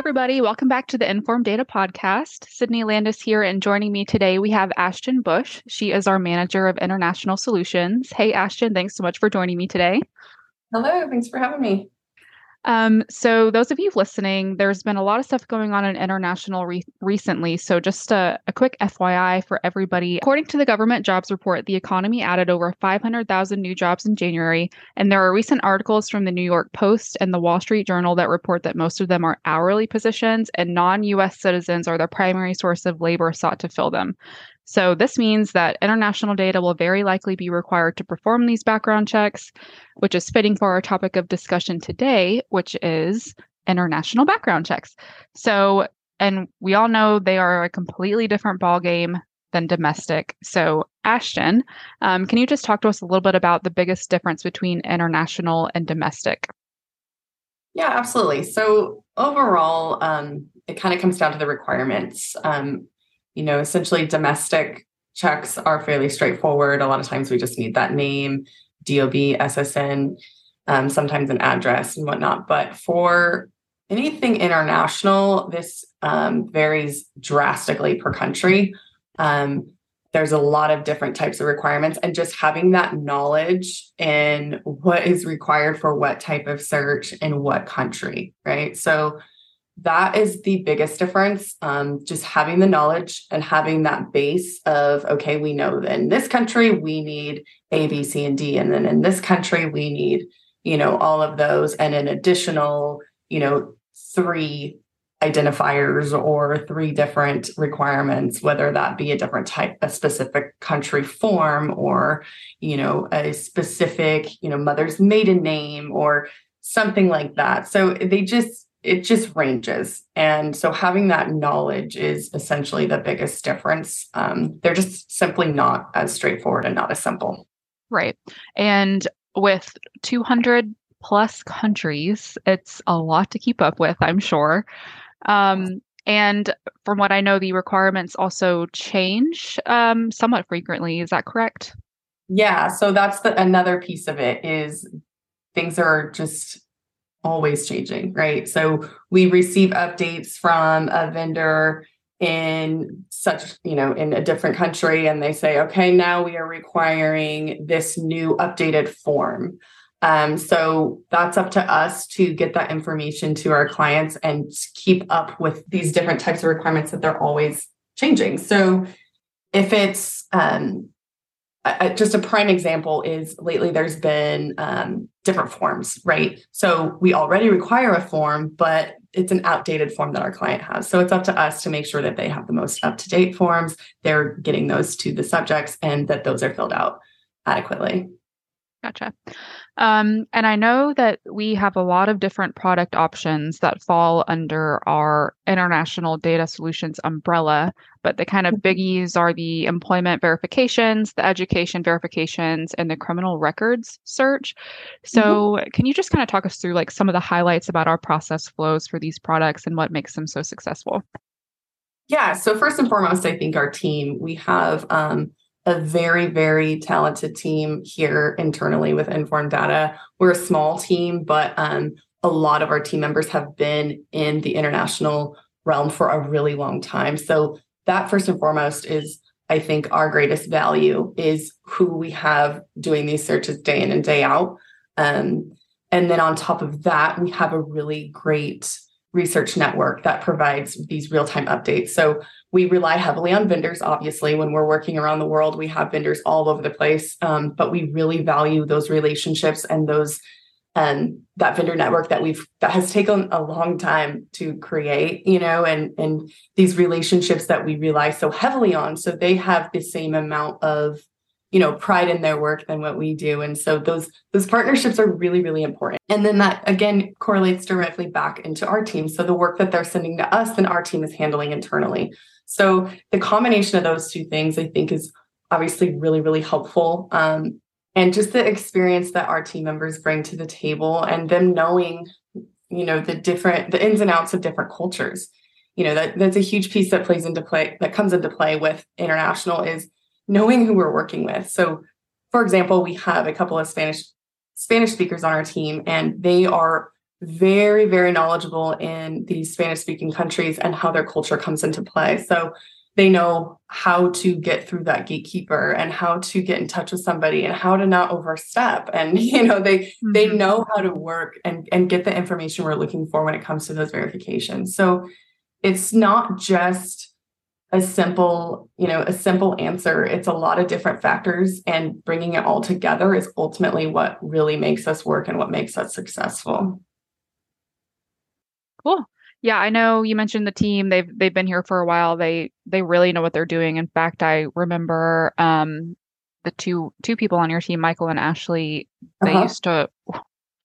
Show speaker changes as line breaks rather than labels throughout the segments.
everybody. Welcome back to the Inform Data Podcast. Sydney Landis here, and joining me today, we have Ashton Bush. She is our Manager of International Solutions. Hey, Ashton, thanks so much for joining me today.
Hello, thanks for having me.
Um, so, those of you listening, there's been a lot of stuff going on in international re- recently. So, just a, a, quick FYI for everybody. According to the government jobs report, the economy added over 500,000 new jobs in January. And there are recent articles from the New York Post and the Wall Street Journal that report that most of them are hourly positions and non US citizens are the primary source of labor sought to fill them. So, this means that international data will very likely be required to perform these background checks, which is fitting for our topic of discussion today, which is international background checks. So, and we all know they are a completely different ballgame than domestic. So, Ashton, um, can you just talk to us a little bit about the biggest difference between international and domestic?
Yeah, absolutely. So, overall, um, it kind of comes down to the requirements. Um, you know, essentially domestic checks are fairly straightforward. A lot of times we just need that name, DOB, SSN, um, sometimes an address and whatnot. But for anything international, this um, varies drastically per country. Um, there's a lot of different types of requirements, and just having that knowledge in what is required for what type of search in what country, right? So that is the biggest difference. Um, just having the knowledge and having that base of, okay, we know that in this country we need A, B, C, and D. And then in this country we need, you know, all of those and an additional, you know, three identifiers or three different requirements whether that be a different type a specific country form or you know a specific you know mother's maiden name or something like that so they just it just ranges. And so having that knowledge is essentially the biggest difference. Um, they're just simply not as straightforward and not as simple.
Right. And with 200 plus countries, it's a lot to keep up with, I'm sure. Um, and from what I know, the requirements also change um, somewhat frequently. Is that correct?
Yeah. So that's the another piece of it is things are just always changing, right? So we receive updates from a vendor in such, you know, in a different country, and they say, okay, now we are requiring this new updated form. Um, so that's up to us to get that information to our clients and keep up with these different types of requirements that they're always changing. So if it's um, just a prime example is lately there's been um, different forms, right? So we already require a form, but it's an outdated form that our client has. So it's up to us to make sure that they have the most up to date forms, they're getting those to the subjects, and that those are filled out adequately.
Gotcha. Um, and I know that we have a lot of different product options that fall under our international data solutions umbrella, but the kind of mm-hmm. biggies are the employment verifications, the education verifications, and the criminal records search. So, mm-hmm. can you just kind of talk us through like some of the highlights about our process flows for these products and what makes them so successful?
Yeah. So, first and foremost, I think our team, we have um, a very, very talented team here internally with Inform Data. We're a small team, but um, a lot of our team members have been in the international realm for a really long time. So that first and foremost is, I think, our greatest value is who we have doing these searches day in and day out. Um, and then on top of that, we have a really great research network that provides these real-time updates. So we rely heavily on vendors, obviously, when we're working around the world. We have vendors all over the place, um, but we really value those relationships and those and um, that vendor network that we've that has taken a long time to create you know and and these relationships that we rely so heavily on so they have the same amount of you know pride in their work than what we do. And so those those partnerships are really really important. And then that again correlates directly back into our team. So the work that they're sending to us then our team is handling internally. So the combination of those two things i think is obviously really really helpful. Um, and just the experience that our team members bring to the table and them knowing you know the different the ins and outs of different cultures. You know that that's a huge piece that plays into play that comes into play with international is knowing who we're working with. So, for example, we have a couple of Spanish Spanish speakers on our team, and they are very, very knowledgeable in these Spanish speaking countries and how their culture comes into play. So they know how to get through that gatekeeper and how to get in touch with somebody and how to not overstep and you know they mm-hmm. they know how to work and and get the information we're looking for when it comes to those verifications so it's not just a simple you know a simple answer it's a lot of different factors and bringing it all together is ultimately what really makes us work and what makes us successful
cool yeah, I know you mentioned the team. They've they've been here for a while. They they really know what they're doing. In fact, I remember um the two two people on your team, Michael and Ashley, they uh-huh. used to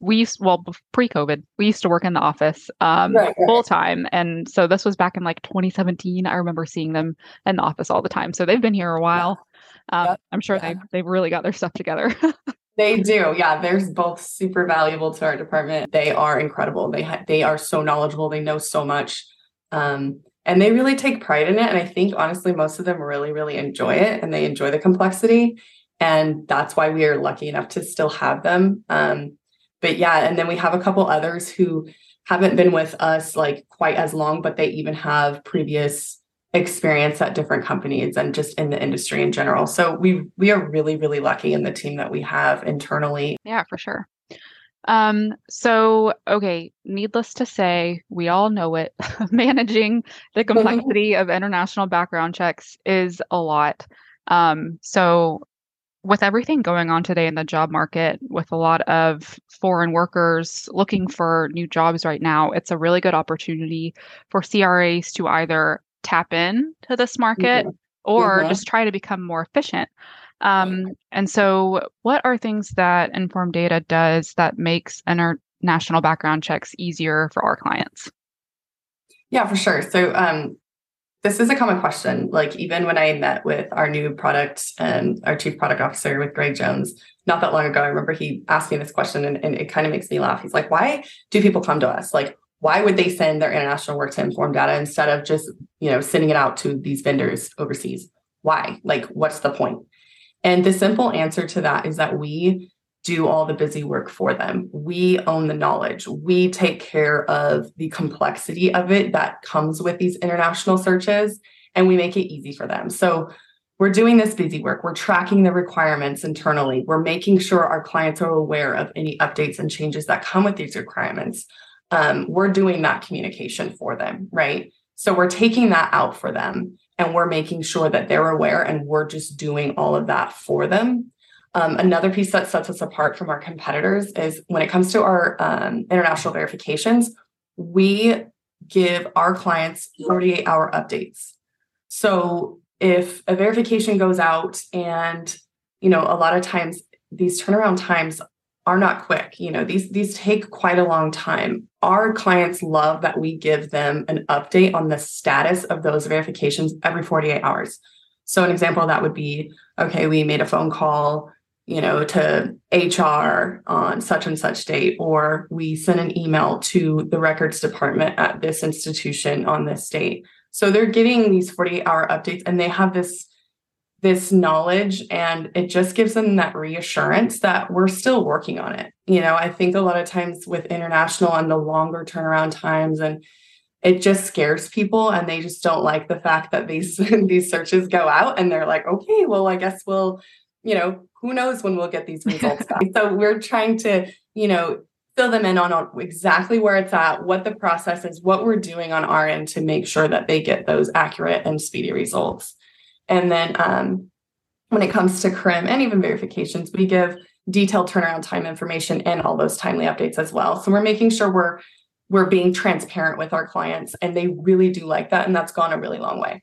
we used well pre-COVID, we used to work in the office um right, right. full time. And so this was back in like 2017. I remember seeing them in the office all the time. So they've been here a while. Yeah. Um, yep. I'm sure yeah. they they've really got their stuff together.
They do. Yeah, they're both super valuable to our department. They are incredible. They ha- they are so knowledgeable. They know so much. Um, and they really take pride in it and I think honestly most of them really really enjoy it and they enjoy the complexity and that's why we are lucky enough to still have them. Um, but yeah, and then we have a couple others who haven't been with us like quite as long but they even have previous experience at different companies and just in the industry in general. So we we are really really lucky in the team that we have internally.
Yeah, for sure. Um so okay, needless to say, we all know it. Managing the complexity of international background checks is a lot. Um so with everything going on today in the job market with a lot of foreign workers looking for new jobs right now, it's a really good opportunity for CRAs to either tap in to this market mm-hmm. or mm-hmm. just try to become more efficient. Um, and so, what are things that Inform Data does that makes international background checks easier for our clients?
Yeah, for sure. So, um, this is a common question. Like, even when I met with our new product and our chief product officer with Greg Jones, not that long ago, I remember he asked me this question and, and it kind of makes me laugh. He's like, Why do people come to us? Like, why would they send their international work to inform data instead of just you know sending it out to these vendors overseas why like what's the point and the simple answer to that is that we do all the busy work for them we own the knowledge we take care of the complexity of it that comes with these international searches and we make it easy for them so we're doing this busy work. We're tracking the requirements internally. We're making sure our clients are aware of any updates and changes that come with these requirements um, we're doing that communication for them, right? So we're taking that out for them and we're making sure that they're aware and we're just doing all of that for them. Um, another piece that sets us apart from our competitors is when it comes to our um, international verifications, we give our clients 48 hour updates. So if a verification goes out and you know a lot of times these turnaround times are not quick. You know, these these take quite a long time. Our clients love that we give them an update on the status of those verifications every 48 hours. So an example of that would be, okay, we made a phone call, you know, to HR on such and such date, or we sent an email to the records department at this institution on this date. So they're getting these 48 hour updates and they have this this knowledge and it just gives them that reassurance that we're still working on it. You know, I think a lot of times with international and the longer turnaround times and it just scares people and they just don't like the fact that these these searches go out and they're like, okay, well, I guess we'll, you know, who knows when we'll get these results back. so we're trying to, you know, fill them in on, exactly where it's at, what the process is, what we're doing on our end to make sure that they get those accurate and speedy results. And then um, when it comes to CRIM and even verifications, we give detailed turnaround time information and all those timely updates as well. So we're making sure we're we're being transparent with our clients and they really do like that and that's gone a really long way.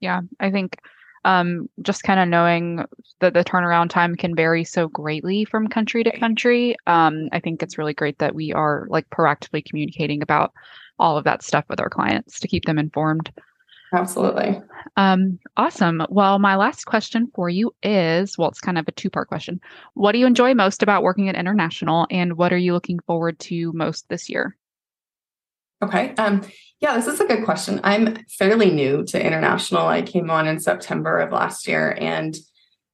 Yeah, I think um, just kind of knowing that the turnaround time can vary so greatly from country to country. Um, I think it's really great that we are like proactively communicating about all of that stuff with our clients to keep them informed.
Absolutely.
Um, awesome. Well, my last question for you is well, it's kind of a two part question. What do you enjoy most about working at International, and what are you looking forward to most this year?
Okay. Um, yeah, this is a good question. I'm fairly new to International. I came on in September of last year, and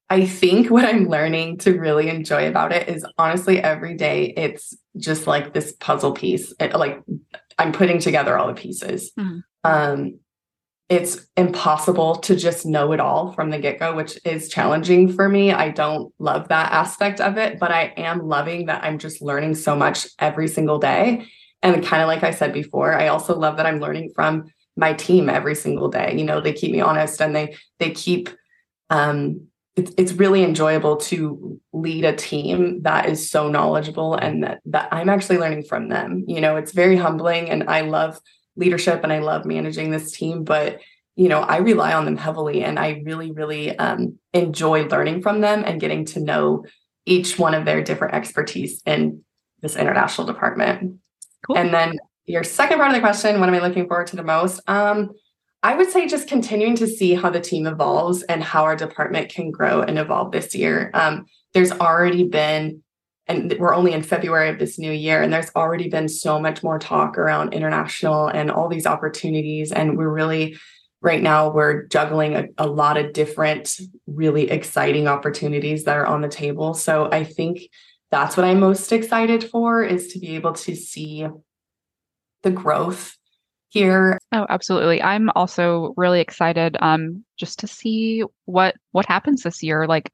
I think what I'm learning to really enjoy about it is honestly every day it's just like this puzzle piece. It, like I'm putting together all the pieces. Mm-hmm. Um, it's impossible to just know it all from the get-go which is challenging for me i don't love that aspect of it but i am loving that i'm just learning so much every single day and kind of like i said before i also love that i'm learning from my team every single day you know they keep me honest and they they keep um it's, it's really enjoyable to lead a team that is so knowledgeable and that that i'm actually learning from them you know it's very humbling and i love leadership and I love managing this team, but you know, I rely on them heavily and I really, really um, enjoy learning from them and getting to know each one of their different expertise in this international department. Cool. And then your second part of the question, what am I looking forward to the most? Um, I would say just continuing to see how the team evolves and how our department can grow and evolve this year. Um, there's already been and we're only in February of this new year, and there's already been so much more talk around international and all these opportunities. And we're really, right now, we're juggling a, a lot of different, really exciting opportunities that are on the table. So I think that's what I'm most excited for is to be able to see the growth here.
Oh, absolutely. I'm also really excited um just to see what what happens this year. Like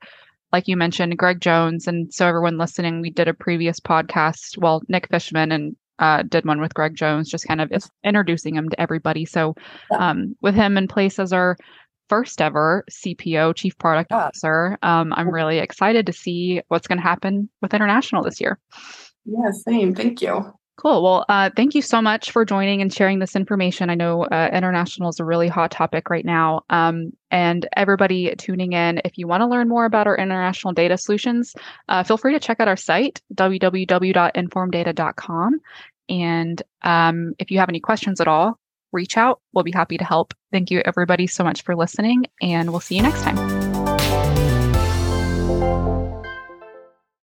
like you mentioned, Greg Jones. And so everyone listening, we did a previous podcast. Well, Nick Fishman and uh, did one with Greg Jones, just kind of introducing him to everybody. So um, with him in place as our first ever CPO, Chief Product Officer, um, I'm really excited to see what's going to happen with International this year.
Yeah, same. Thank you.
Cool. Well, uh, thank you so much for joining and sharing this information. I know uh, international is a really hot topic right now. Um, and everybody tuning in, if you want to learn more about our international data solutions, uh, feel free to check out our site, www.informdata.com. And um, if you have any questions at all, reach out. We'll be happy to help. Thank you, everybody, so much for listening, and we'll see you next time.